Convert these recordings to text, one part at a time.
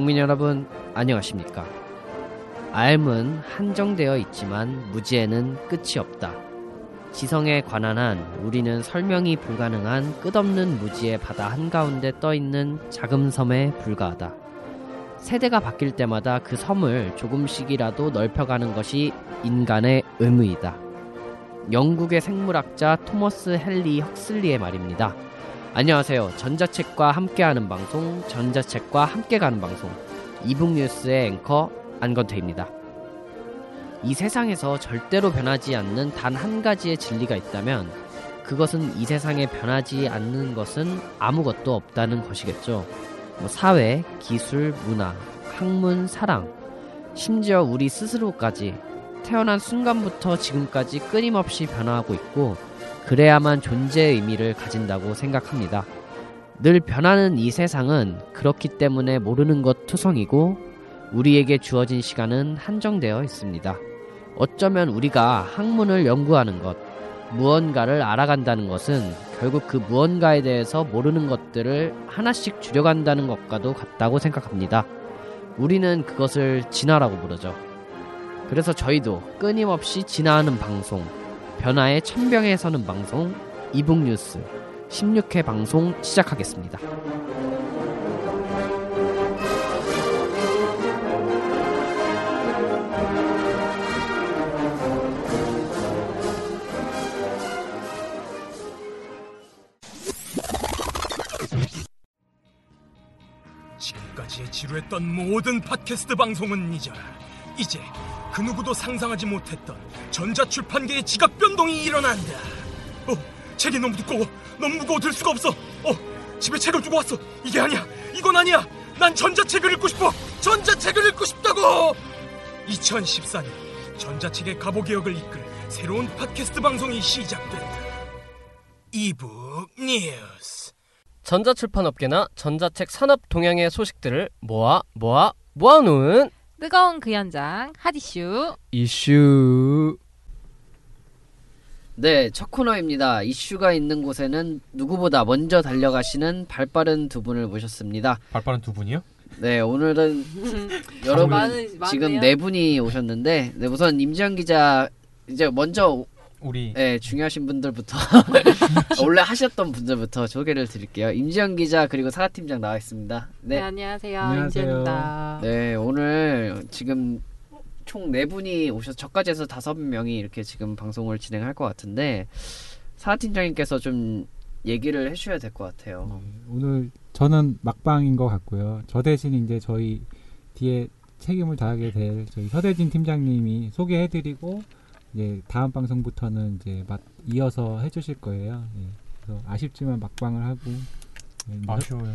국민 여러분 안녕하십니까? 알은 한정되어 있지만 무지에는 끝이 없다. 지성에 관한 한 우리는 설명이 불가능한 끝없는 무지의 바다 한가운데 떠있는 작은 섬에 불과하다. 세대가 바뀔 때마다 그 섬을 조금씩이라도 넓혀가는 것이 인간의 의무이다. 영국의 생물학자 토머스 헨리 헉슬리의 말입니다. 안녕하세요. 전자책과 함께하는 방송, 전자책과 함께 가는 방송, 이북뉴스의 앵커 안건태입니다. 이 세상에서 절대로 변하지 않는 단 한 가지의 진리가 있다면 그것은 이 세상에 변하지 않는 것은 아무것도 없다는 것이겠죠. 뭐 사회, 기술, 문화, 학문, 사랑, 심지어 우리 스스로까지 태어난 순간부터 지금까지 끊임없이 변화하고 있고 그래야만 존재의 의미를 가진다고 생각합니다. 늘 변하는 이 세상은 그렇기 때문에 모르는 것 투성이고 우리에게 주어진 시간은 한정되어 있습니다. 어쩌면 우리가 학문을 연구하는 것, 무언가를 알아간다는 것은 결국 그 무언가에 대해서 모르는 것들을 하나씩 줄여간다는 것과도 같다고 생각합니다. 우리는 그것을 진화라고 부르죠. 그래서 저희도 끊임없이 진화하는 방송, 변화의 천병에 서는 방송, 이북뉴스 16회 방송 시작하겠습니다. 지금까지 지루했던 모든 팟캐스트 방송은 잊어라. 이제 그 누구도 상상하지 못했던 전자출판계의 지각 변동이 일어난다. 어, 책이 너무 두꺼워. 너무 무거워 들 수가 없어. 어, 집에 책을 두고 왔어. 이게 아니야. 이건 아니야. 난 전자책을 읽고 싶어. 전자책을 읽고 싶다고. 2014년 전자책의 가보 개혁을 이끌 새로운 팟캐스트 방송이 시작된다. 이북 뉴스. 전자출판업계나 전자책 산업 동향의 소식들을 모아 모아 모아놓은 뜨거운 그 현장 핫 이슈 이슈. 네, 첫 코너입니다. 이슈가 있는 곳에는 누구보다 먼저 달려가시는 발빠른 두 분을 모셨습니다. 발빠른 두 분이요? 네, 오늘은 여러분 많은- 지금 많네요. 네 분이 오셨는데, 네, 우선 임지영 기자 이제 먼저 우리 네, 중요하신 분들부터 원래 하셨던 분들부터 소개를 드릴게요. 임지영 기자 그리고 사라 팀장 나와 있습니다. 네, 네, 안녕하세요 안녕하세요. 임지연입니다 네, 오늘 지금 총 네 분이 오셔서 저까지 해서 다섯 명이 이렇게 지금 방송을 진행할 것 같은데 사라 팀장님께서 좀 얘기를 해주셔야 될 것 같아요. 네, 오늘 저는 막방인 것 같고요. 저 대신 이제 저희 뒤에 책임을 다하게 될 저희 서대진 팀장님이 소개해드리고 이제 다음 방송부터는 이제 막 이어서 해주실 거예요. 예, 그래서 아쉽지만 막방을 하고 예, 이제 아쉬워요.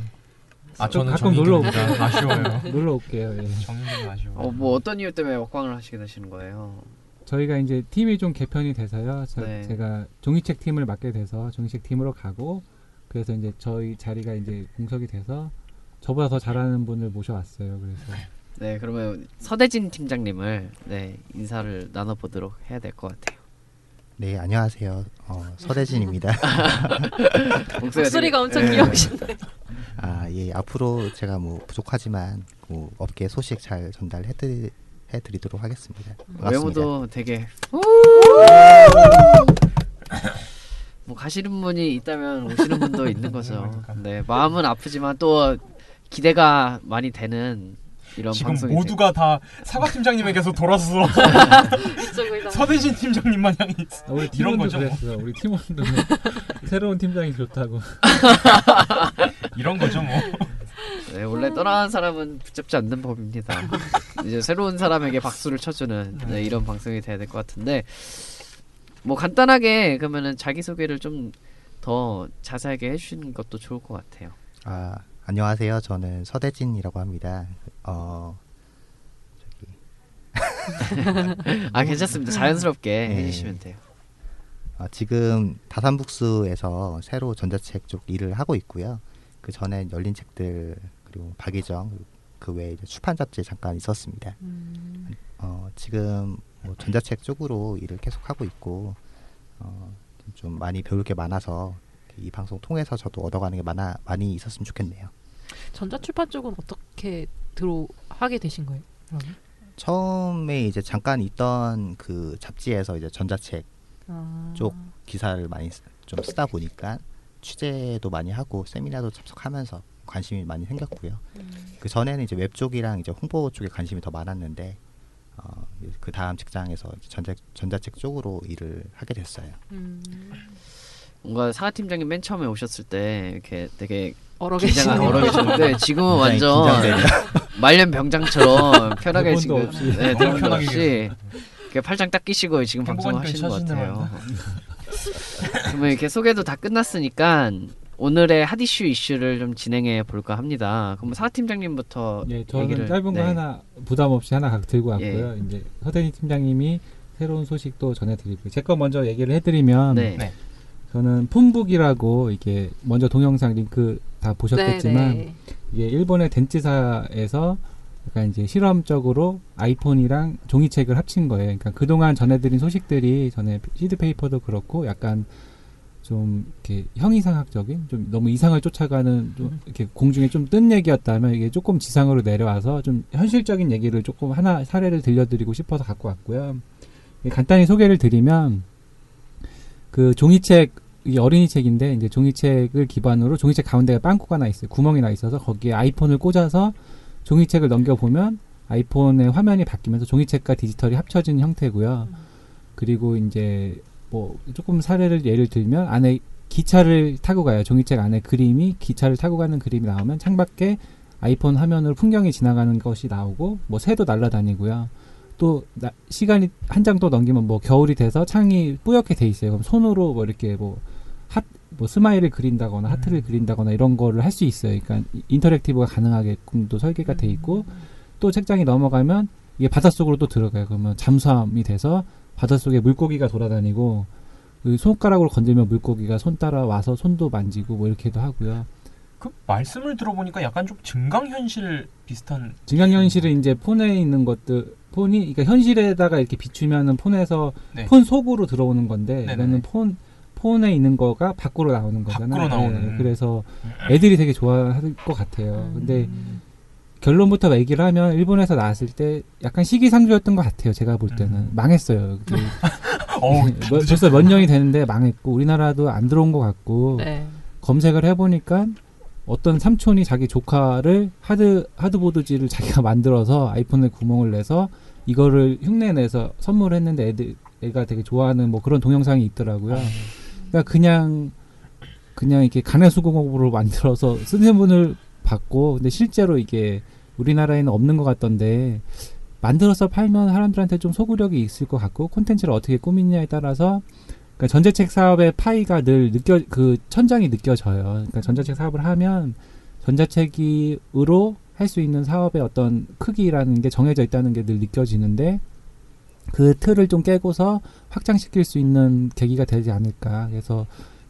아좀 저는 가끔 놀러 정의입니다. 아쉬워요. 놀러 올게요. 예. 정의는 아쉬워. 어, 뭐 어떤 이유 때문에 먹방을 하시게 되시는 거예요? 저희가 이제 팀이 좀 개편이 돼서요. 저- 네. 제가 종이책 팀을 맡게 돼서 종이책 팀으로 가고 그래서 이제 저희 자리가 이제 공석이 돼서 저보다 더 잘하는 분을 모셔왔어요. 그래서 네, 그러면 서대진 팀장님을 네 인사를 나눠보도록 해야 될 것 같아요. 네, 안녕하세요. 어, 서대진입니다. 목소리가 엄청 네. 귀여우신데 아, 예, 앞으로 제가 뭐 부족하지만 그 업계 소식 잘 전달해 드리, 해 드리도록 하겠습니다. 반갑습니다. 외모도 되게 뭐 가시는 분이 있다면 오시는 분도 있는 거죠. 네, 마음은 아프지만 또 기대가 많이 되는 지금 방송이 모두가 다 사과 팀장님에게서 돌아서 서대진 팀장님 마냥 아, 우리 이런 거죠. 뭐. 그랬어. 우리 팀원도 새로운 팀장이 좋다고. 이런 거죠 뭐. 네, 원래 떠나간 사람은 붙잡지 않는 법입니다. 이제 새로운 사람에게 박수를 쳐주는 네, 이런 방송이 돼야 될 것 같은데 뭐 간단하게 그러면은 자기 소개를 좀 더 자세하게 해주시는 것도 좋을 것 같아요. 아, 안녕하세요. 저는 서대진이라고 합니다. 어, 아 괜찮습니다. 자연스럽게 네. 해주시면 돼요. 어, 지금 다산북스에서 새로 전자책 쪽 일을 하고 있고요. 그 전에 열린 책들 그리고 박예정 그 외에 이제 출판 잡지에 잠깐 있었습니다. 음. 어, 지금 뭐 전자책 쪽으로 일을 계속 하고 있고 어, 좀 많이 배울 게 많아서 이 방송 통해서 저도 얻어가는 게 많아 많이 있었으면 좋겠네요. 전자출판 쪽은 어떻게 들어 하게 되신 거예요? 그러면? 처음에 이제 잠깐 있던 그 잡지에서 이제 전자책 아. 쪽 기사를 많이 쓰- 좀 쓰다 보니까 취재도 많이 하고 세미나도 참석하면서 관심이 많이 생겼고요. 음. 그 전에는 이제 웹 쪽이랑 이제 홍보 쪽에 관심이 더 많았는데 어, 그 다음 직장에서 전자 전자책 쪽으로 일을 하게 됐어요. 음. 뭔가 사과 팀장님 맨 처음에 오셨을 때 이렇게 되게 얼어 계시네요. 얼어 계셨는데 지금은 완전. 말년 병장처럼 편하게 지금 없이. 네, 대본도 편하게 없이 이렇게 팔짱 딱 끼시고 지금 방송을 하시는 것 같아요. 그러면 이렇게 소개도 다 끝났으니까 오늘의 핫 이슈 이슈를 좀 진행해 볼까 합니다. 그럼 사과 팀장님부터 예, 저는 얘기를 짧은 거 네. 하나 부담 없이 하나 각 들고 왔고요. 예. 이제 서대니 팀장님이 새로운 소식도 전해드리고 제 거 먼저 얘기를 해드리면 네. 네. 저는 폰북이라고 이게 먼저 동영상 링크 다 보셨겠지만 네, 네. 이게 일본의 덴츠사에서 약간 이제 실험적으로 아이폰이랑 종이책을 합친 거예요. 그러니까 그동안 전해드린 소식들이 전에 시드 페이퍼도 그렇고 약간 좀 이렇게 형이상학적인 좀 너무 이상을 쫓아가는 좀 이렇게 공중에 좀 뜬 얘기였다면 이게 조금 지상으로 내려와서 좀 현실적인 얘기를 조금 하나 사례를 들려드리고 싶어서 갖고 왔고요. 예, 간단히 소개를 드리면 그 종이책 이게 어린이 책인데 이제 종이책을 기반으로 종이책 가운데에 빵꾸가 나 있어요. 구멍이 나 있어서 거기에 아이폰을 꽂아서 종이책을 넘겨 보면 아이폰의 화면이 바뀌면서 종이책과 디지털이 합쳐진 형태고요. 그리고 이제 뭐 조금 사례를 예를 들면 안에 기차를 타고 가요. 종이책 안에 그림이 기차를 타고 가는 그림이 나오면 창밖에 아이폰 화면으로 풍경이 지나가는 것이 나오고 뭐 새도 날아다니고요. 또 나- 시간이 한 장 또 넘기면 뭐 겨울이 돼서 창이 뿌옇게 돼 있어요. 그럼 손으로 뭐 이렇게 뭐 하, 뭐 스마일을 그린다거나 하트를 그린다거나 이런 거를 할 수 있어요. 그러니까 이- 인터랙티브가 가능하게끔도 설계가 돼 있고 또 책장이 넘어가면 이게 바닷속으로 또 들어가요. 그러면 잠수함이 돼서 바닷속에 물고기가 돌아다니고 그 손가락으로 건들면 물고기가 손 따라 와서 손도 만지고 뭐 이렇게도 하고요. 그 말씀을 들어보니까 약간 좀 증강현실 비슷한 증강현실은 이제 폰에 있는 것들 폰이 그러니까 현실에다가 이렇게 비추면은 폰에서 네. 폰 속으로 들어오는 건데 네네네. 이거는 폰 폰에 있는 거가 밖으로 나오는 거잖아요. 밖으로 나오는. 네, 그래서 애들이 되게 좋아할 것 같아요. 근데 결론부터 얘기를 하면 일본에서 나왔을 때 약간 시기상조였던 것 같아요. 제가 볼 때는 음. 망했어요. 그 어우, 뭐- 벌써 몇 년이 됐는데 망했고 우리나라도 안 들어온 것 같고 네. 검색을 해보니까 어떤 삼촌이 자기 조카를 하드 하드보드지를 자기가 만들어서 아이폰에 구멍을 내서 이거를 흉내 내서 선물했는데 애들 애가 되게 좋아하는 뭐 그런 동영상이 있더라고요. 그러니까 그냥 그냥 이렇게 간해수공업으로 만들어서 쓰는 분을 봤고 근데 실제로 이게 우리나라에는 없는 것 같던데 만들어서 팔면 사람들한테 좀 소구력이 있을 것 같고 콘텐츠를 어떻게 꾸미냐에 따라서 그러니까 전자책 사업의 파이가 늘 느껴 그 천장이 느껴져요. 그러니까 전자책 사업을 하면 전자책으로 할 수 있는 사업의 어떤 크기라는 게 정해져 있다는 게 늘 느껴지는데 그 틀을 좀 깨고서 확장시킬 수 있는 계기가 되지 않을까. 그래서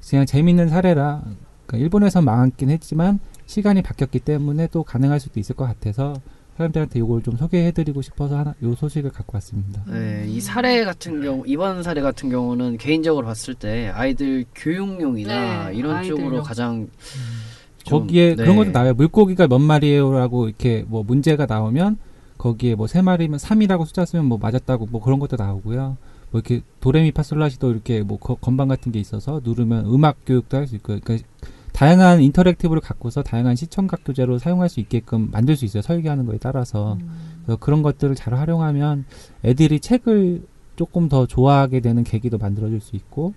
그냥 재밌는 사례라 그러니까 일본에서 망했긴 했지만 시간이 바뀌었기 때문에 또 가능할 수도 있을 것 같아서 사람들한테 이걸 좀 소개해드리고 싶어서 하나 요 소식을 갖고 왔습니다. 네, 이 사례 같은 경우 이번 사례 같은 경우는 개인적으로 봤을 때 아이들 교육용이나 네, 이런 아이들용. 쪽으로 가장 좀, 거기에 네. 그런 것도 나와요. 물고기가 몇 마리예요라고 이렇게 뭐 문제가 나오면 거기에 뭐세 마리면 3이라고 숫자 쓰면 뭐 맞았다고 뭐 그런 것도 나오고요. 뭐 이렇게 도레미 파솔라시도 이렇게 뭐 거- 건반 같은 게 있어서 누르면 음악 교육도 할 수 있고 그러니까 다양한 인터랙티브를 갖고서 다양한 시청각 교재로 사용할 수 있게끔 만들 수 있어요. 설계하는 거에 따라서. 음. 그래서 그런 것들을 잘 활용하면 애들이 책을 조금 더 좋아하게 되는 계기도 만들어줄 수 있고,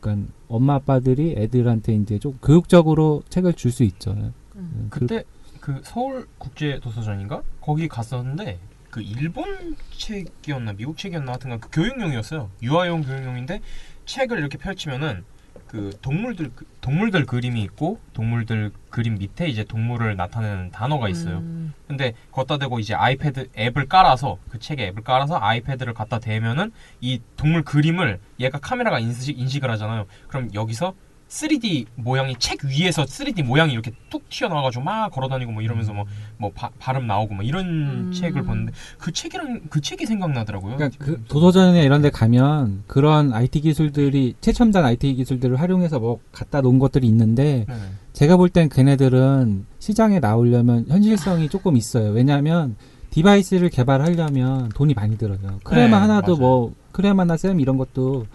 그러니까 엄마 아빠들이 애들한테 이제 좀 교육적으로 책을 줄 수 있죠. 음. 음, 그때 그 서울 국제 도서전인가 거기 갔었는데 그 일본 책이었나 미국 책이었나 하여튼간 그 교육용이었어요. 유아용 교육용인데 책을 이렇게 펼치면은 그 동물들 그- 동물들 그림이 있고 동물들 그림 밑에 이제 동물을 나타내는 단어가 있어요. 음, 근데 걷다 대고 이제 아이패드 앱을 깔아서 그 책에 앱을 깔아서 아이패드를 갖다 대면은 이 동물 그림을 얘가 카메라가 인식, 인식을 하잖아요. 그럼 여기서 3D 모양이 책 위에서 3D 모양이 이렇게 툭 튀어나와가지고 막 걸어다니고 뭐 이러면서 뭐, 뭐 바- 발음 나오고 뭐 이런 음. 책을 봤는데 그 책이랑 그 책이 생각나더라고요. 그러니까 그 도서전이나 이런 데 가면 그런 IT 기술들이 최첨단 IT 기술들을 활용해서 뭐 갖다 놓은 것들이 있는데 네네. 제가 볼 땐 걔네들은 시장에 나오려면 현실성이 조금 있어요. 왜냐하면 디바이스를 개발하려면 돈이 많이 들어요. 크레마 네, 하나도 맞아요. 뭐 크레마나 쌤 이런 것도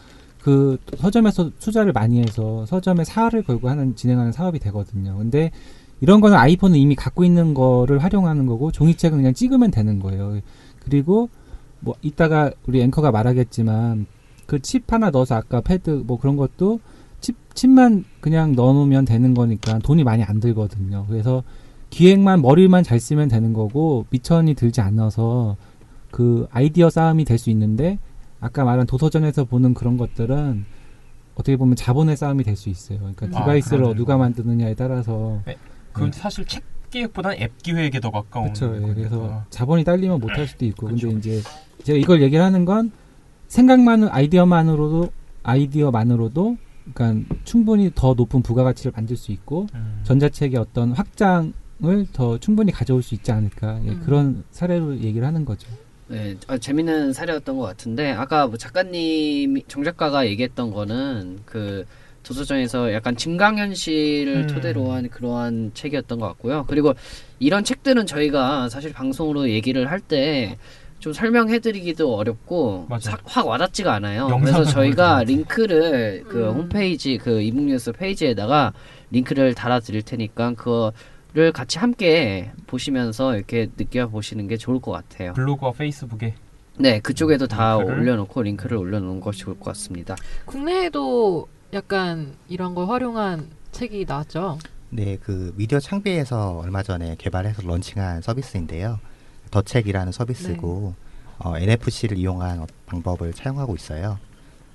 그 서점에서 투자를 많이 해서 서점에 사활을 걸고 하는 진행하는 사업이 되거든요. 근데 이런 거는 아이폰은 이미 갖고 있는 거를 활용하는 거고 종이책은 그냥 찍으면 되는 거예요. 그리고 뭐 이따가 우리 앵커가 말하겠지만 그 칩 하나 넣어서 아까 패드 뭐 그런 것도 칩 칩만 그냥 넣어놓으면 되는 거니까 돈이 많이 안 들거든요. 그래서 기획만 머리만 잘 쓰면 되는 거고 밑천이 들지 않아서 그 아이디어 싸움이 될 수 있는데 아까 말한 도서전에서 보는 그런 것들은 어떻게 보면 자본의 싸움이 될 수 있어요. 그러니까 음. 디바이스를 아, 누가 만드느냐에 따라서 그건 네. 사실 책 기획보다는 앱 기획에 더 가까운 그렇죠. 거니까. 그래서 자본이 딸리면 못 할 수도 있고 그쵸, 근데 이제 제가 이걸 얘기를 하는 건 생각만 아이디어만으로도 아이디어만으로도 그러니까 충분히 더 높은 부가가치를 만들 수 있고 음. 전자책의 어떤 확장을 더 충분히 가져올 수 있지 않을까 예, 음. 그런 사례로 얘기를 하는 거죠. 네, 아, 재밌는 사례였던 것 같은데 아까 뭐 작가님 정 작가가 얘기했던 거는 그 도서전에서 약간 증강현실을 음. 토대로 한 그러한 책이었던 것 같고요. 그리고 이런 책들은 저희가 사실 방송으로 얘기를 할 때 좀 설명해드리기도 어렵고. 사- 확 와닿지가 않아요. 그래서 저희가. 링크를 그 음. 홈페이지 그 이북뉴스 페이지에다가 링크를 달아드릴 테니까 그거 를 같이 함께 보시면서 이렇게 느껴보시는 게 좋을 것 같아요. 블로그와 페이스북에 네, 그쪽에도 다 링크를? 올려놓고 링크를 올려놓은 것이 좋을 것 같습니다. 국내에도 약간 이런 걸 활용한 책이 나왔죠. 네, 그 미디어 창비에서 얼마 전에 개발해서 런칭한 서비스인데요. 더책이라는 서비스고 어, NFC를 이용한 어- 방법을 사용하고 있어요.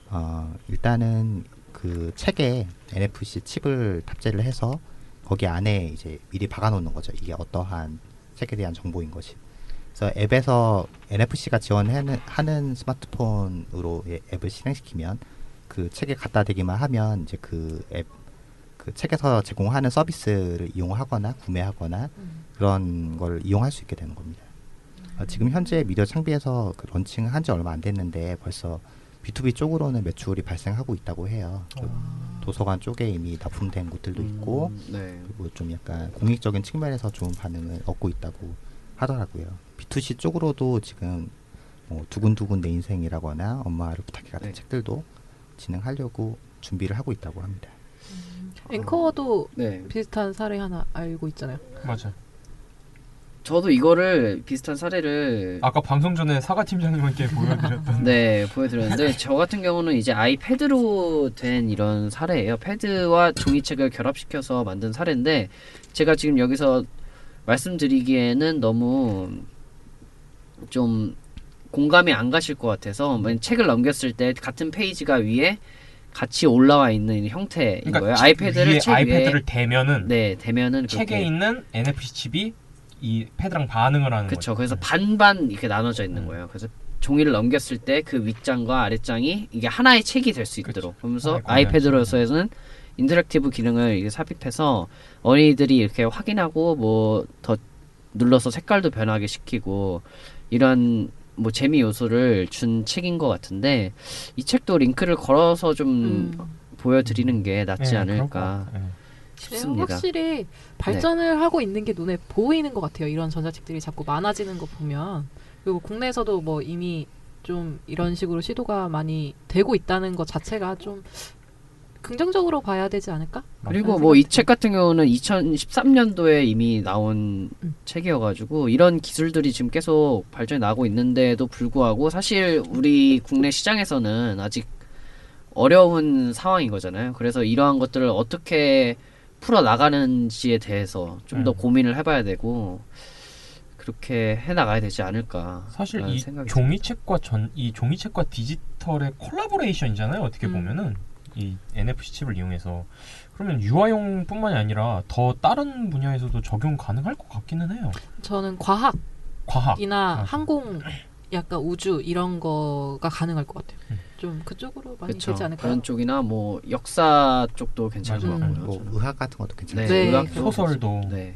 어, 일단은 그 책에 NFC 칩을 탑재를 해서 거기 안에 이제 미리 박아놓는 거죠. 이게 어떠한 책에 대한 정보인 것이. 그래서 앱에서 NFC가 지원하는 하는 스마트폰으로 예, 앱을 실행시키면 그 책에 갖다 대기만 하면 이제 그 앱 그 책에서 제공하는 서비스를 이용하거나 구매하거나 그런 걸 이용할 수 있게 되는 겁니다. 어, 지금 현재 미디어 창비에서 그 런칭한 지 얼마 안 됐는데 벌써 B2B 쪽으로는 매출이 발생하고 있다고 해요. 그 도서관 쪽에 이미 납품된 곳들도 있고 음, 네. 그리고 좀 약간 공익적인 측면에서 좋은 반응을 얻고 있다고 하더라고요. B2C 쪽으로도 지금 뭐 두근두근 내 인생이라거나 엄마를 부탁해 같은 네. 책들도 진행하려고 준비를 하고 있다고 합니다. 앵커도 네. 비슷한 사례 하나 알고 있잖아요. 맞아. 저도 이거를 비슷한 사례를 아까 방송 전에 사과 팀장님께 보여드렸던 네 보여드렸는데 저 같은 경우는 이제 아이패드로 된 이런 사례예요. 패드와 종이책을 결합시켜서 만든 사례인데 제가 지금 여기서 말씀드리기에는 너무 좀 공감이 안 가실 것 같아서 만약 책을 넘겼을 때 같은 페이지가 위에 같이 올라와 있는 형태인 거예요. 그러니까 책 아이패드를 위에 책 아이패드를 대면은 네 대면은 책에 그렇게 있는 NFC 칩이 이 패드랑 반응을 하는 그렇죠. 거죠. 그래서 네. 반반 이렇게 나눠져 있는 음. 거예요. 그래서 종이를 넘겼을 때 그 윗장과 아랫장이 이게 하나의 책이 될수 그쵸. 있도록. 그러면서 하나의 아이패드로서는 interactive 기능을 이게 삽입해서 어린이들이 이렇게 확인하고 뭐 더 눌러서 색깔도 변하게 시키고 이런 뭐 재미 요소를 준 책인 것 같은데 이 책도 링크를 걸어서 좀 음. 보여드리는 게 낫지 네, 않을까. 네. 싶습니다. 네. 확실히 발전을 하고 있는 게 눈에 보이는 것 같아요. 이런 전자책들이 자꾸 많아지는 거 보면 그리고 국내에서도 뭐 이미 좀 이런 식으로 시도가 많이 되고 있다는 것 자체가 좀 긍정적으로 봐야 되지 않을까? 그리고 뭐 이 책 같은 경우는 2013년도에 이미 나온 음. 책이어가지고 이런 기술들이 지금 계속 발전이 나고 있는데도 불구하고 사실 우리 국내 시장에서는 아직 어려운 상황인 거잖아요. 그래서 이러한 것들을 어떻게 풀어 나가는지에 대해서 좀더 음. 고민을 해봐야 되고 그렇게 해 나가야 되지 않을까. 사실 이 생각이 종이책과 전 이 종이책과 디지털의 콜라보레이션이잖아요. 어떻게 음. 보면은 이 NFC 칩을 이용해서 그러면 유아용뿐만이 아니라 더 다른 분야에서도 적용 가능할 것 같기는 해요. 저는 과학이나 과학. 맞아. 항공, 약간 우주 이런 거가 가능할 것 같아요. 음. 좀 그쪽으로 많이 그렇죠. 되지 않을까요? 그런 쪽이나 뭐 역사 쪽도 괜찮을 것 맞아요. 같고요. 뭐 의학 같은 것도 괜찮아요. 네, 네, 의학 소설도 네,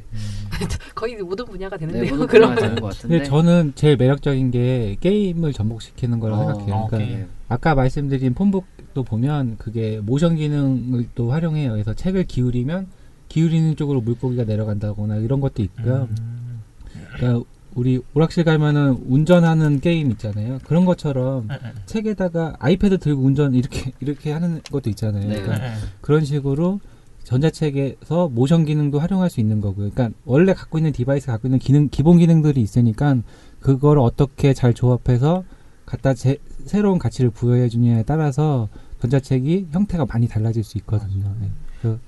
거의 모든 분야가 네, 되는데요. 모든 그러면 분야가 되는 것 같은데. 근데 저는 제일 매력적인 게 게임을 접목시키는 거라고 어, 생각해요. 어, 그러니까. 네. 아까 말씀드린 폰북도 보면 그게 모션 기능을 또 활용해요. 그래서 책을 기울이면 기울이는 쪽으로 물고기가 내려간다거나 이런 것도 있고요. 음. 그러니까 우리 오락실 가면은 운전하는 게임 있잖아요. 그런 것처럼 네, 네. 책에다가 아이패드 들고 운전 이렇게 이렇게 하는 것도 있잖아요. 네. 그러니까 네, 네. 그런 식으로 전자책에서 모션 기능도 활용할 수 있는 거고요. 그러니까 원래 갖고 있는 디바이스 갖고 있는 기능 기본 기능들이 있으니까 그걸 어떻게 잘 조합해서 갖다 제, 새로운 가치를 부여해 주냐에 따라서 전자책이 형태가 많이 달라질 수 있거든요. 네. 그,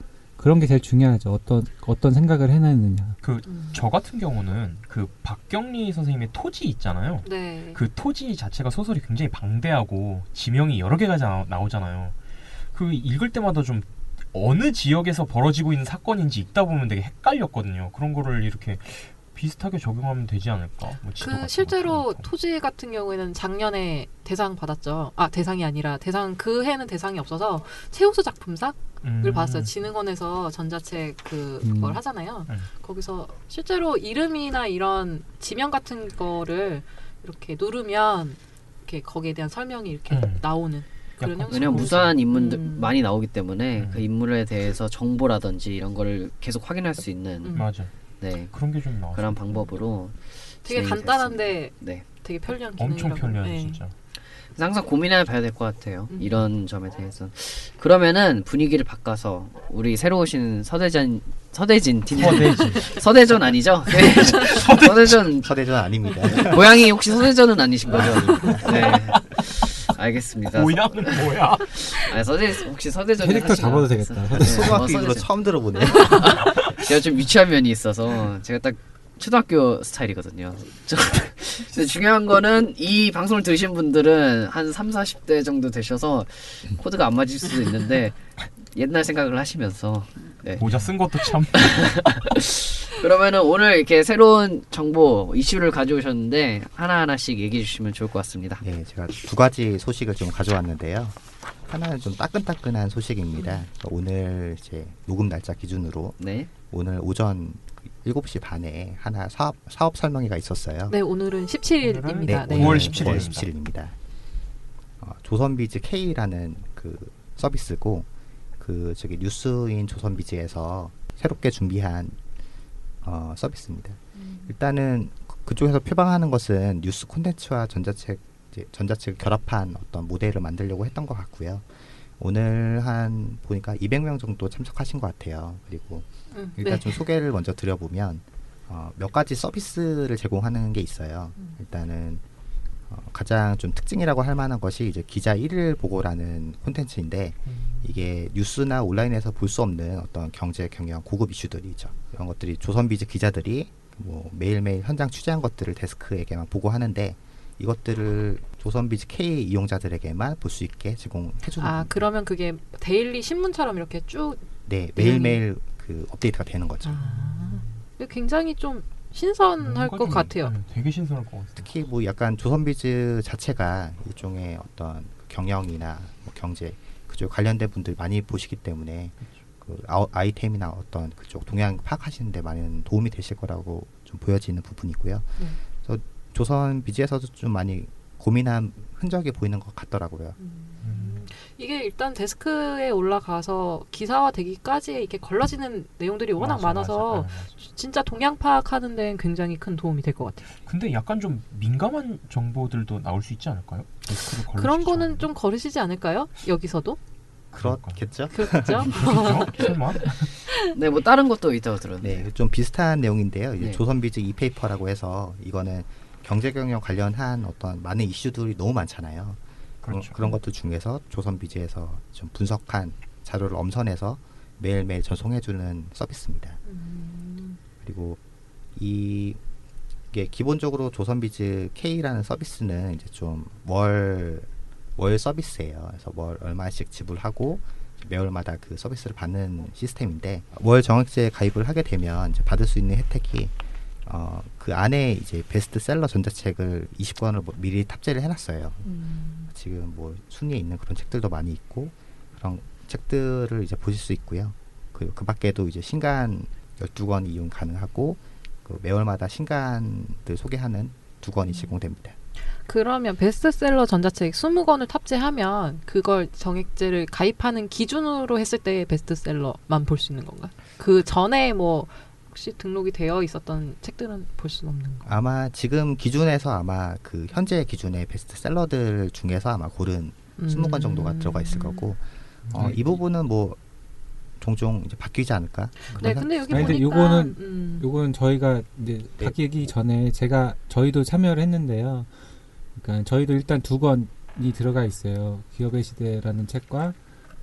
그런 게 제일 중요하죠. 어떤 어떤 생각을 해내느냐. 그 음. 저 같은 경우는 그 박경리 선생님의 토지 있잖아요. 네. 그 토지 자체가 소설이 굉장히 방대하고 지명이 여러 개가 자- 나오잖아요. 그 읽을 때마다 좀 어느 지역에서 벌어지고 있는 사건인지 읽다 보면 되게 헷갈렸거든요. 그런 거를 이렇게 비슷하게 적용하면 되지 않을까? 뭐 지도 같은 그거 실제로. 토지 같은 경우에는 작년에 대상 받았죠. 아 대상이 아니라 대상 그 해는 대상이 없어서 최우수 작품상을 음. 받았어요. 진흥원에서 전자책 그 음. 그걸 하잖아요. 음. 거기서 실제로 이름이나 이런 지명 같은 거를 이렇게 누르면 이렇게 거기에 대한 설명이 이렇게 음. 나오는 그런 형식으로. 왜냐면 무사한 인물들 음. 많이 나오기 때문에 음. 그 인물에 대해서 정보라든지 이런 거를 계속 확인할 수 있는 음. 맞아. 네 그런 게 좀 나와. 그런 방법으로 되게 간단한데. 네. 되게 편리한 엄청 기능이라고. 편리하죠, 네. 진짜. 항상 고민해 봐야 될 것 같아요. 음. 이런 점에 대해서. 그러면은 분위기를 바꿔서 우리 새로 오신 서대전 서대진 팀장 서대지. 서대전 아니죠? 네. 서대전 서대전 아닙니다. 고양이 혹시 서대전은 아니신 거죠? 네. 알겠습니다. 고향은 뭐야? 아, 서대 혹시 서대전 캐릭터 잡아도 되겠다. 서대- 초등학교 어, 서대전. 처음 들어보네요. 제가 좀 유치한 면이 있어서 제가 딱 초등학교 스타일이거든요. 저- 근데 중요한 거는 이 방송을 들으신 분들은 한 3, 40대 정도 되셔서 코드가 안 맞을 수도 있는데 옛날 생각을 하시면서 네. 모자 쓴 것도 참. 그러면은 오늘 이렇게 새로운 정보 이슈를 가져오셨는데 하나 하나씩 얘기해 주시면 좋을 것 같습니다. 네, 제가 두 가지 소식을 좀 가져왔는데요. 하나는 좀 따끈따끈한 소식입니다. 그러니까 오늘 이제 녹음 날짜 기준으로 네. 오늘 오전 7시 반에 하나 사업 사업 설명회가 있었어요. 네 오늘은 17일입니다. 네, 네. 5월 오늘 17일 5월 입니다. 17일입니다. 어, 조선비즈 K라는 그 서비스고 그 저기 뉴스인 조선비즈에서 새롭게 준비한 어, 서비스입니다. 일단은 그- 그쪽에서 표방하는 것은 뉴스 콘텐츠와 전자책 이제 전자책을 결합한 어떤 모델을 만들려고 했던 것 같고요. 오늘 한 보니까 200명 정도 참석하신 것 같아요. 그리고 음, 일단 네. 좀 소개를 먼저 드려보면 어, 몇 가지 서비스를 제공하는 게 있어요. 음. 일단은 어, 가장 좀 특징이라고 할 만한 것이 이제 기자 일일 보고라는 콘텐츠인데 이게 뉴스나 온라인에서 볼 수 없는 어떤 경제 경영 고급 이슈들이죠. 이런 것들이 조선비즈 기자들이 뭐 매일매일 현장 취재한 것들을 데스크에게만 보고하는데 이것들을 조선비즈 K 이용자들에게만 볼 수 있게 제공해 주는 아 겁니다. 그러면 그게 데일리 신문처럼 이렇게 쭉 네 매일매일 그 업데이트가 되는 거죠. 아, 굉장히 좀 신선할 뭔가 것 좀, 같아요. 음, 되게 신선할 것 같아요. 특히 뭐 약간 조선비즈 자체가 일종의 어떤 경영이나 뭐 경제 그쪽 관련된 분들 많이 보시기 때문에 그 아우- 아이템이나 어떤 그쪽 동향 파악하시는데 많은 도움이 되실 거라고 좀 보여지는 부분이고요. 네. 그래서 조선비즈에서도 좀 많이 고민한 흔적이 보이는 것 같더라고요. 음, 이게 일단 데스크에 올라가서 기사화되기까지 이렇게 걸러지는 내용들이 워낙 맞아, 많아서 맞아. 네, 맞아. 진짜 동향 파악하는 데는 굉장히 큰 도움이 될 것 같아요. 근데 약간 좀 민감한 정보들도 나올 수 있지 않을까요? 그런 거는? 좀 거르시지 않을까요? 여기서도? 그렇겠죠? 그렇죠? 설마? 네, 뭐 다른 것도 있다고 들었는데. 네, 좀 비슷한 내용인데요. 네. 조선비즈 이페이퍼라고 해서 이거는 경제경영 관련한 어떤 많은 이슈들이 너무 많잖아요. 그런, 그렇죠. 그런 것들 중에서 조선비즈에서 좀 분석한 자료를 엄선해서 매일매일 전송해주는 서비스입니다. 음, 그리고 이 이게 기본적으로 조선비즈 K라는 서비스는 이제 좀 월월 서비스예요. 그래서 월 얼마씩 지불하고 매월마다 그 서비스를 받는 시스템인데 월 정액제 가입을 하게 되면 이제 받을 수 있는 혜택이 어, 그 안에 이제 베스트셀러 전자책을 20권을 뭐 미리 탑재를 해놨어요. 음. 지금 뭐 순위에 있는 그런 책들도 많이 있고 그런 책들을 이제 보실 수 있고요. 그, 그 밖에도 이제 신간 12권 이용 가능하고 그 매월마다 신간들 소개하는 두 권이 제공됩니다. 그러면 베스트셀러 전자책 20권을 탑재하면 그걸 정액제를 가입하는 기준으로 했을 때 베스트셀러만 볼 수 있는 건가? 그 전에 뭐 혹시 등록이 되어 있었던 책들은 볼 수는 없는 거. 아마 지금 기준에서 아마 그 현재 기준의 베스트셀러들 중에서 아마 고른 음. 20권 정도가 들어가 있을 거고 어, 이 부분은 뭐 종종 이제 바뀌지 않을까? 네, 근데 여기 아니, 보니까 요거는- 음. 요건 저희가 이제 네. 바뀌기 전에 제가 저희도 참여를 했는데요. 그러니까 저희도 일단 두 권이 들어가 있어요. 기업의 시대라는 책과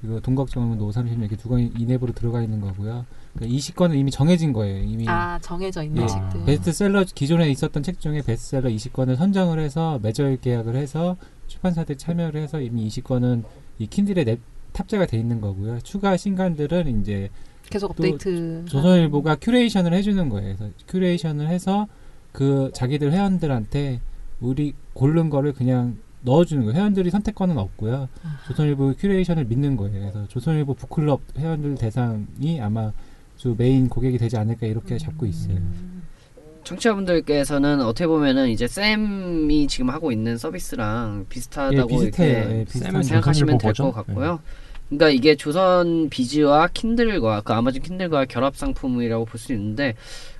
그리고 동각정문 530 이렇게 두 권이 이 내부로 들어가 있는 거고요. 그러니까 20권은 이미 정해진 거예요. 이미 아 정해져 있는 예, 책들. 베스트셀러 기존에 있었던 책 중에 베스트셀러 20권을 선정을 해서 매절 계약을 해서 출판사들 참여를 해서 이미 20권은 이 킨들에 내, 탑재가 돼 있는 거고요. 추가 신간들은 이제 계속 또 업데이트. 조선일보가 큐레이션을 해주는 거예요. 그래서 큐레이션을 해서 그 자기들 회원들한테 우리 고른 거를 그냥 넣어주는 거예요. 회원들이 선택권은 없고요. 조선일보 큐레이션을 믿는 거예요. 그래서 조선일보 북클럽 회원들 대상이 아마 주 메인 고객이 되지 않을까 이렇게 잡고 있어요. 음. 청취자분들께서는 어떻게 보면은 이제 쌤이 지금 하고 있는 서비스랑 비슷하다고 예, 비슷해요. 이렇게 예, 생각하시면 될 것? 같고요. 그러니까 이게 조선 비즈와 킨들과 그 아마존 킨들과 결합 상품이라고 볼 수 있는데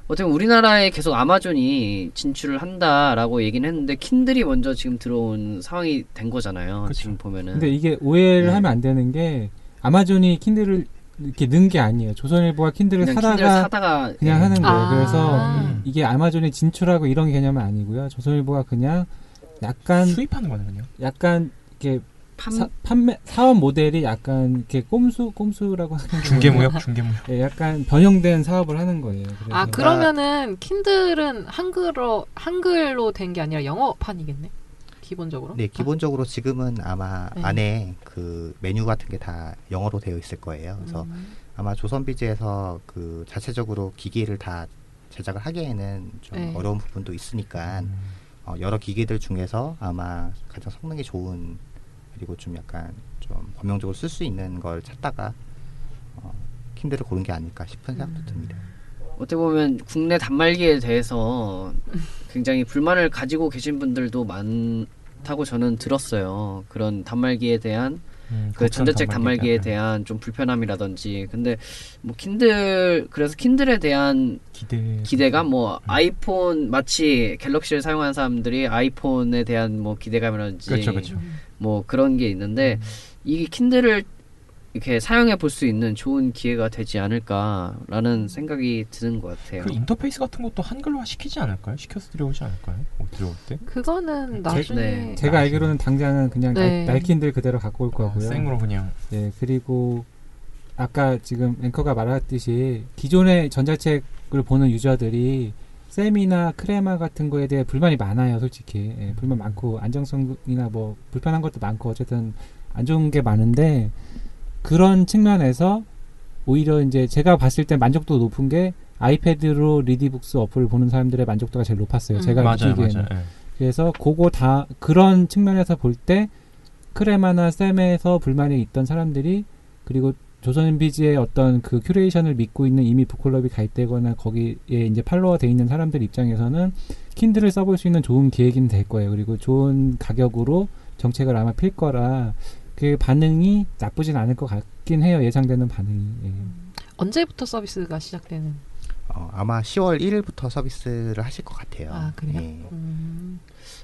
어떻게 보면 우리나라에 계속 아마존이 진출을 한다라고 얘기는 했는데 킨들이 먼저 지금 들어온 상황이 된 거잖아요. 그쵸. 지금 보면은. 근데 이게 오해를 네. 하면 안 되는 게 아마존이 킨들을 이렇게 넣은 게 아니에요. 조선일보가 킨들을 그냥 사다가 킨들 사다가 그냥 예. 하는 거예요. 아. 그래서 음. 이게 아마존이 진출하고 이런 개념은 아니고요. 조선일보가 그냥 약간 수입하는 거네 그냥. 약간 이렇게 판, 사, 판매 사업 모델이 약간 이렇게 꼼수 꼼수라고 하는 게 중개무역 중개무역. 예, 약간 변형된 사업을 하는 거예요. 그래서 아 그러면은 킨들은 한글로 한글로 된 게 아니라 영어판이겠네. 기본적으로. 네, 기본적으로 지금은 아마 네. 안에 그 메뉴 같은 게 다 영어로 되어 있을 거예요. 그래서 음. 아마 조선비즈에서 그 자체적으로 기기를 다 제작을 하기에는 좀 네. 어려운 부분도 있으니까 어, 여러 기기들 중에서 아마 가장 성능이 좋은 그리고 좀 약간 좀 범용적으로 쓸 수 있는 걸 찾다가 어, 킨들을 고른 게 아닐까 싶은 생각도 듭니다. 어떻게 보면 국내 단말기에 대해서 굉장히 불만을 가지고 계신 분들도 많 다고 저는 들었어요. 그런 단말기에 대한 음, 그 전자책 단말기에 단말기에 대한 좀 불편함이라든지 근데 뭐 킨들 그래서 킨들에 대한 기대. 기대감? 뭐 아이폰 마치 갤럭시를 사용하는 사람들이 아이폰에 대한 뭐 기대감이라든지 그렇죠 그렇죠. 뭐 그런 게 있는데 이 킨들을 이렇게 사용해 볼 수 있는 좋은 기회가 되지 않을까라는 생각이 드는 것 같아요. 그 인터페이스 같은 것도 한글화 시키지 않을까요? 시켜서 들여오지 않을까요? 뭐 들여올 때? 그거는 나중에 네. 제가 알기로는 당장은 그냥 네. 날, 킨들 그대로 갖고 올 거고요. 생으로 그냥 예, 그리고 아까 지금 앵커가 말했듯이 기존의 전자책을 보는 유저들이 셈이나 크레마 같은 거에 대해 불만이 많아요, 솔직히. 예, 불만 많고 안정성이나 뭐 불편한 것도 많고 어쨌든 안 좋은 게 많은데 그런 측면에서 오히려 이제 제가 봤을 때 만족도 높은 게 아이패드로 리디북스 어플을 보는 사람들의 만족도가 제일 높았어요. 음. 제가 맞아요 느끼기에는. 맞아요. 예. 그래서 그거 다 그런 측면에서 볼 때 크레마나 쌤에서 불만이 있던 사람들이 그리고 조선비즈의 어떤 그 큐레이션을 믿고 있는 이미 북클럽이 가입되거나 거기에 이제 팔로워 돼 있는 사람들 입장에서는 킨들을 써볼 수 있는 좋은 기획이 될 거예요. 그리고 좋은 가격으로 정책을 아마 필 거라 그 반응이 나쁘진 않을 것 같긴 해요. 예상되는 반응이. 예. 언제부터 서비스가 시작되는? 어, 아마 10월 1일부터 서비스를 하실 것 같아요. 아 그래요? 예. 음.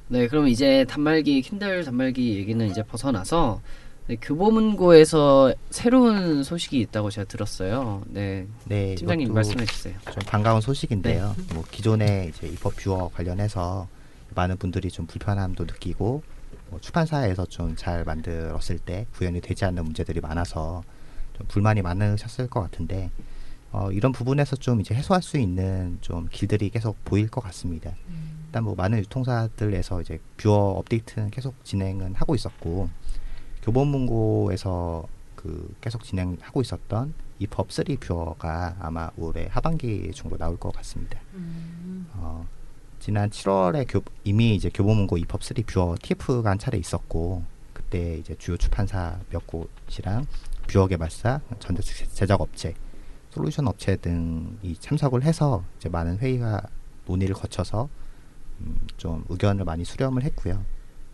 네, 그럼 이제 단말기 킨들 단말기 얘기는 이제 벗어나서 네, 교보문고에서 새로운 소식이 있다고 제가 들었어요. 네, 네, 팀장님 말씀해 주세요. 좀 반가운 소식인데요. 뭐 기존에 이제 입법 뷰어 관련해서 많은 분들이 좀 불편함도 느끼고 뭐 출판사에서 좀 잘 만들었을 때 구현이 되지 않는 문제들이 많아서 좀 불만이 많으셨을 것 같은데 어, 이런 부분에서 좀 이제 해소할 수 있는 좀 길들이 계속 보일 것 같습니다. 일단 뭐 많은 유통사들에서 이제 뷰어 업데이트는 계속 진행은 하고 있었고 교보문고에서 그그 계속 진행하고 있었던 EPUB 3 뷰어가 아마 올해 하반기 정도 나올 것 같습니다. 음. 어, 지난 7월에 교, 이미 이제 교보문고 EPUB 3 뷰어 TF가 한 차례 있었고 그때 이제 주요 출판사 몇 곳이랑 뷰어 개발사, 전자책 제작 업체, 솔루션 업체 등이 참석을 해서 이제 많은 회의가 논의를 거쳐서 음, 좀 의견을 많이 수렴을 했고요.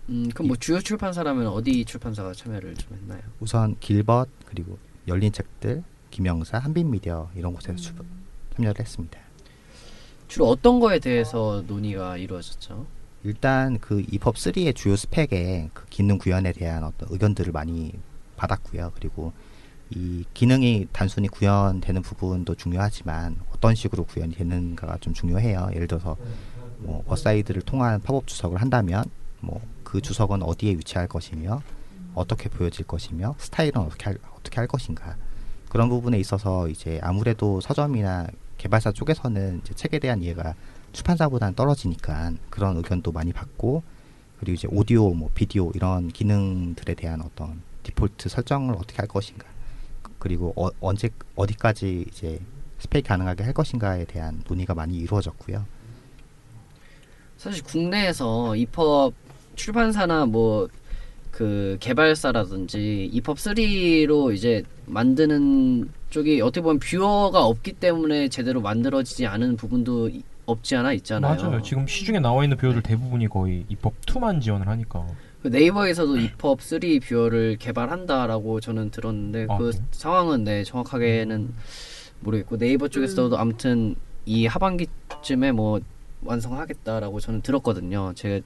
음, 그럼 뭐 주요 출판사라면 어디 출판사가 참여를 좀 했나요? 우선 길벗 그리고 열린 책들, 김영사, 한빛미디어 이런 곳에서 출- 참여를 했습니다. 주로 어떤 거에 대해서 논의가 이루어졌죠? 일단 그 EPUB 3의 주요 스펙에 그 기능 구현에 대한 어떤 의견들을 많이 받았고요. 그리고 이 기능이 단순히 구현되는 부분도 중요하지만 어떤 식으로 구현이 되는가가 좀 중요해요. 예를 들어서 뭐 aside를 통한 팝업 주석을 한다면 뭐 그 주석은 어디에 위치할 것이며 어떻게 보여질 것이며 스타일은 어떻게 할, 어떻게 할 것인가 그런 부분에 있어서 이제 아무래도 서점이나 개발사 쪽에서는 이제 책에 대한 이해가 출판사보다는 떨어지니까 그런 의견도 많이 받고 그리고 이제 오디오 뭐 비디오 이런 기능들에 대한 어떤 디폴트 설정을 어떻게 할 것인가 그리고 어, 언제 어디까지 이제 스펙 가능하게 할 것인가에 대한 논의가 많이 이루어졌고요. 사실 국내에서 EPUB 출판사나 뭐 그 개발사라든지 EPUB 3로 이제 만드는 쪽이 어떻게 보면 뷰어가 없기 때문에 제대로 만들어지지 않은 부분도 이- 없지 않아 있잖아요. 맞아요. 지금 시중에 나와 있는 뷰어들 대부분이 거의 EPUB 2만 지원을 하니까. 그 네이버에서도 EPUB 3 뷰어를 개발한다라고 저는 들었는데 아, 그 그래요? 상황은 네 정확하게는 모르겠고 네이버 쪽에서도 아무튼 이 하반기쯤에 뭐 완성하겠다라고 저는 들었거든요. 제가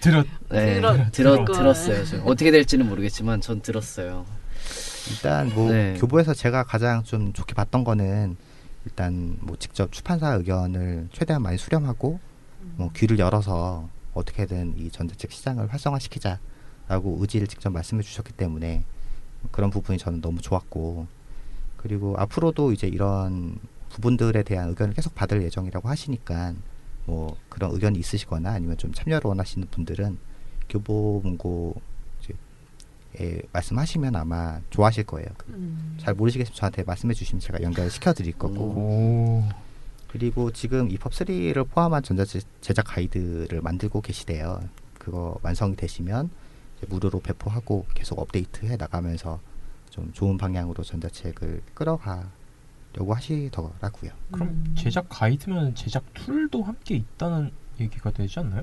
들었 네, 들었- 들었, 들었- 들었어요. 저. 어떻게 될지는 모르겠지만 전 들었어요. 일단 뭐 네. 교보에서 제가 가장 좀 좋게 봤던 거는 일단 뭐 직접 출판사 의견을 최대한 많이 수렴하고 뭐 귀를 열어서 어떻게든 이 전자책 시장을 활성화시키자라고 의지를 직접 말씀해 주셨기 때문에 그런 부분이 저는 너무 좋았고 그리고 앞으로도 이제 이런 부분들에 대한 의견을 계속 받을 예정이라고 하시니까 뭐 그런 의견이 있으시거나 아니면 좀 참여를 원하시는 분들은 교보문고 에 말씀하시면 아마 좋아하실 거예요. 그 음. 잘 모르시겠으면 저한테 말씀해 주시면 제가 연결 시켜 드릴 거고 오. 그리고 지금 이펍 3를 포함한 전자책 제작 가이드를 만들고 계시대요. 그거 완성이 되시면 이제 무료로 배포하고 계속 업데이트 해 나가면서 좀 좋은 방향으로 전자책을 끌어가려고 하시더라고요. 그럼 음. 제작 가이드면 제작 툴도 함께 있다는 얘기가 되지 않나요?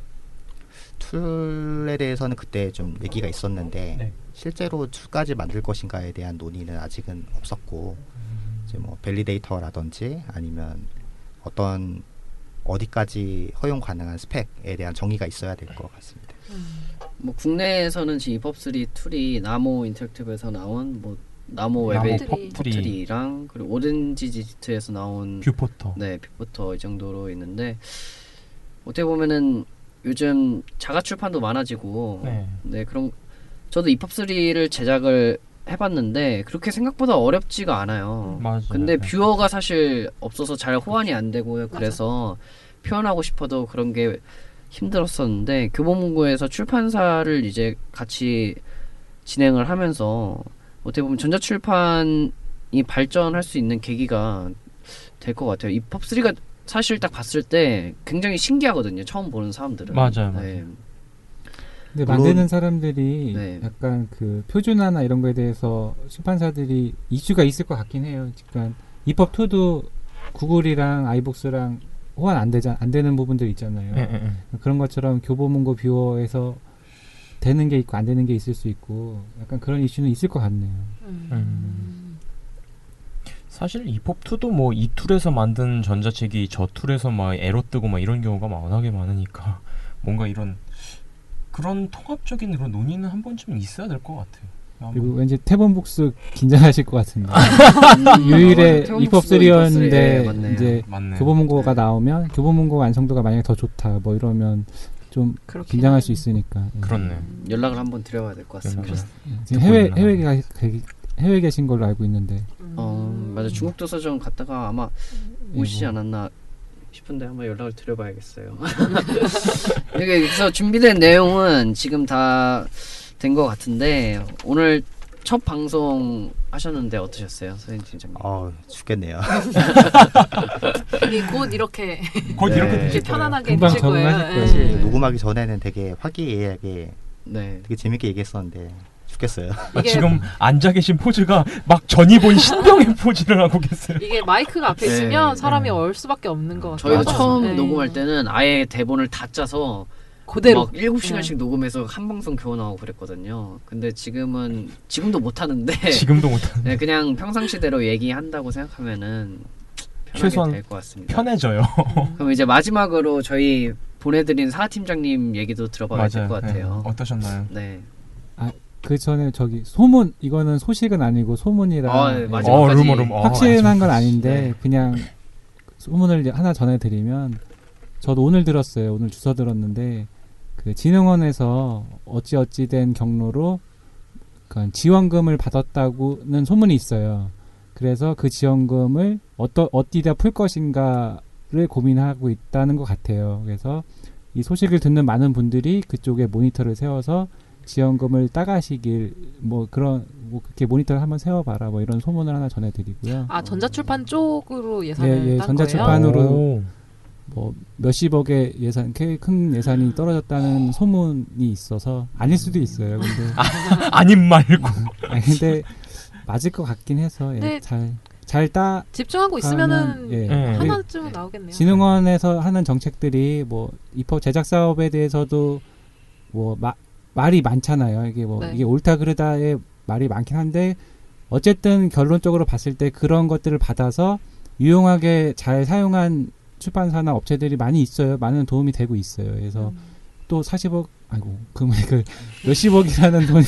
툴에 대해서는 그때 좀 얘기가 있었는데 네. 실제로 툴까지 만들 것인가에 대한 논의는 아직은 없었고 이제 뭐 validator라든지 아니면 어떤 어디까지 허용 가능한 스펙에 대한 정의가 있어야 될 것 같습니다. 뭐 국내에서는 지금 EPUB 3 툴이 나모 인터랙티브에서 나온 뭐 나모 웹의. 펍트리랑 그리고 오렌지 디지트에서 나온 뷰포터. 네, 뷰포터 이 정도로 있는데 어떻게 보면은 요즘 자가 출판도 많아지고 네. 네, 그런 저도 이펍 3를 제작을 해봤는데 그렇게 생각보다 어렵지가 않아요. 맞아요. 근데 네. 뷰어가 사실 없어서 잘 호환이 안 되고요. 그래서 표현하고 싶어도 그런 게 힘들었었는데 교보문고에서 출판사를 이제 같이 진행을 하면서 어떻게 보면 전자출판이 발전할 수 있는 계기가 될 것 같아요. 이 펍3가 사실 딱 봤을 때 굉장히 신기하거든요. 처음 보는 사람들은. 맞아요, 네. 근데 물론- 만드는 사람들이 네. 약간 그 표준화나 이런 거에 대해서 출판사들이 이슈가 있을 것 같긴 해요. 그러니까 EPUB 2도 구글이랑 아이북스랑 호환 안 되자 안 되는 부분들 있잖아요. 예, 예, 예. 그런 것처럼 교보문고 뷰어에서 되는 게 있고 안 되는 게 있을 수 있고 약간 그런 이슈는 있을 것 같네요. 음. 사실 EPUB2도 뭐 이 툴에서 만든 전자책이 저 툴에서 막 에러 뜨고 막 이런 경우가 워낙에 많으니까 뭔가 이런 그런 통합적인 그런 논의는 한 번쯤 있어야 될 것 같아요. 그리고 왠지 태본북스 긴장하실 것 같은데 음, 유일의 어, 이펍 태국도 3였는데 네, 맞네요. 이제 맞네. 교보문고가 나오면 교보문고 완성도가 만약에 더 좋다 뭐 이러면 좀 긴장할 수. 있으니까 예. 그렇네. 연락을 한번 드려봐야 될 것 같습니다. 해외? 해외 가 해외 계신 걸로 알고 있는데 음. 어, 맞아. 중국 도서전 갔다가 아마 예, 오시지 뭐. 않았나 싶은데 한번 연락을 드려봐야겠어요. 그래서 준비된 내용은 지금 다 된 것 같은데 오늘 첫 방송 하셨는데 어떠셨어요, 서현 팀장님? 어 죽겠네요. 이곧 이렇게 곧 네. 이렇게 되실. 편안하게 되실 거예요. 거예요. 예. 사실 녹음하기 전에는 되게 화기애애하게 네. 되게 재밌게 얘기했었는데 죽겠어요. 아, 지금 앉아 계신 포즈가 막 전이 본 신병의 포즈를 하고 계세요. 이게 마이크가 앞에 네. 있으면 사람이 네. 얼 수밖에 없는 것 같아요. 저희도 처음 네. 녹음할 때는 아예 대본을 다 짜서 그대로 막 7시간씩 녹음해서 한 방송 교원하고 그랬거든요. 근데 지금은 지금도 못 하는데 지금도 못 하는. 네, 그냥 평상시대로 얘기한다고 생각하면은 최소한 될 것 같습니다. 편해져요. 그럼 이제 마지막으로 저희 보내드린 사 팀장님 얘기도 들어봐야 될 것 같아요. 네. 어떠셨나요? 네. 그 전에 저기 소문 이거는 소식은 아니고 소문이라 아, 네. 어, 루머, 루머. 어, 확실한 건 아닌데 네. 그냥 소문을 하나 전해드리면 저도 오늘 들었어요. 오늘 주워 들었는데 그 진흥원에서 어찌 어찌 된 경로로 그러니까 지원금을 받았다고는 소문이 있어요. 그래서 그 지원금을 어떠 어디다 풀 것인가를 고민하고 있다는 것 같아요. 그래서 이 소식을 듣는 많은 분들이 그쪽에 모니터를 세워서 지원금을 따가시길 뭐 그런 뭐 그렇게 모니터를 한번 세워봐라 뭐 이런 소문을 하나 전해드리고요. 아 전자출판 쪽으로 예산을 예, 예, 딴 전자출판. 거예요? 판으로 오. 뭐 몇십억의 예산, 꽤큰 예산이 떨어졌다는 소문이 있어서 아닐 수도 있어요. 근데 아님 말고. 아니, 근데 맞을 것 같긴 해서 예, 네. 잘 잘따 집중하고 있으면은 예. 네. 하나쯤은 나오겠네요. 진흥원에서 하는 정책들이 뭐 입법 제작 사업에 대해서도 뭐 마, 말이 많잖아요. 이게 뭐 네. 이게 옳다 그르다의 말이 많긴 한데 어쨌든 결론적으로 봤을 때 그런 것들을 받아서 유용하게 잘 사용한 출판사나 업체들이 많이 있어요. 많은 도움이 되고 있어요. 그래서 음. 또 40억 아이고 그그 몇십억이라는 돈이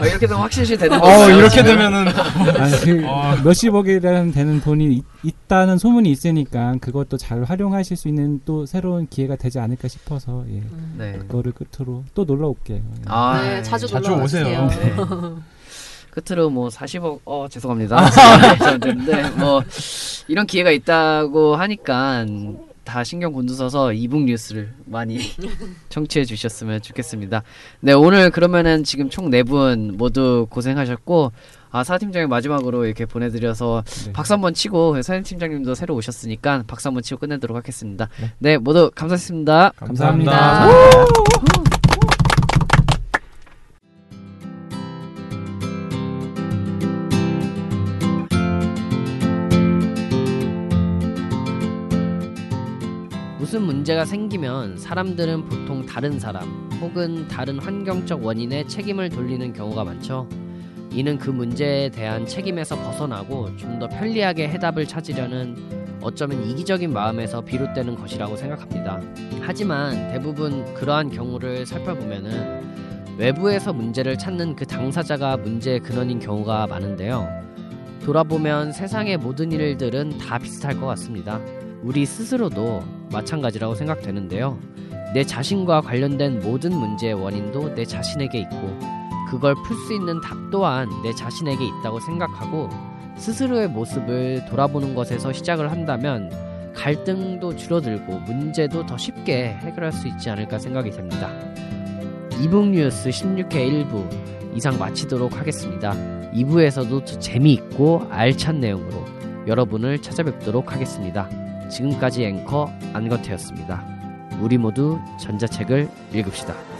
아, 이렇게 되면 확실시 되는 어, 거예요. 이렇게 되면은 아니, 그 어. 몇십억이라는 되는 돈이 있, 있다는 소문이 있으니까 그것도 잘 활용하실 수 있는 또 새로운 기회가 되지 않을까 싶어서 예. 음. 네. 그거를 끝으로 또 놀러 올게요. 예. 아, 네, 자주 자주 놀러 오세요. 네. 끝으로 뭐 40억 어 죄송합니다. 근데 뭐 이런 기회가 있다고 하니까 다 신경 곤두서서 이북 뉴스를 많이 청취해 주셨으면 좋겠습니다. 네 오늘 그러면은 지금 총 네 분 모두 고생하셨고 아 사 팀장님 마지막으로 이렇게 보내드려서 네. 박수 한번 치고 사진 팀장님도 새로 오셨으니까 박수 한번 치고 끝내도록 하겠습니다. 네. 네 모두 감사했습니다. 감사합니다. 감사합니다. 무슨 문제가 생기면 사람들은 보통 다른 사람 혹은 다른 환경적 원인에 책임을 돌리는 경우가 많죠. 이는 그 문제에 대한 책임에서 벗어나고 좀 더 편리하게 해답을 찾으려는 어쩌면 이기적인 마음에서 비롯되는 것이라고 생각합니다. 하지만 대부분 그러한 경우를 살펴보면은 외부에서 문제를 찾는 그 당사자가 문제의 근원인 경우가 많은데요. 돌아보면 세상의 모든 일들은 다 비슷할 것 같습니다. 우리 스스로도 마찬가지라고 생각되는데요. 내 자신과 관련된 모든 문제의 원인도 내 자신에게 있고, 그걸 풀 수 있는 답 또한 내 자신에게 있다고 생각하고, 스스로의 모습을 돌아보는 것에서 시작을 한다면, 갈등도 줄어들고, 문제도 더 쉽게 해결할 수 있지 않을까 생각이 됩니다. 이북 뉴스 16회 1부 이상 마치도록 하겠습니다. 2부에서도 더 재미있고 알찬 내용으로 여러분을 찾아뵙도록 하겠습니다. 지금까지 앵커 안건태였습니다. 우리 모두 전자책을 읽읍시다.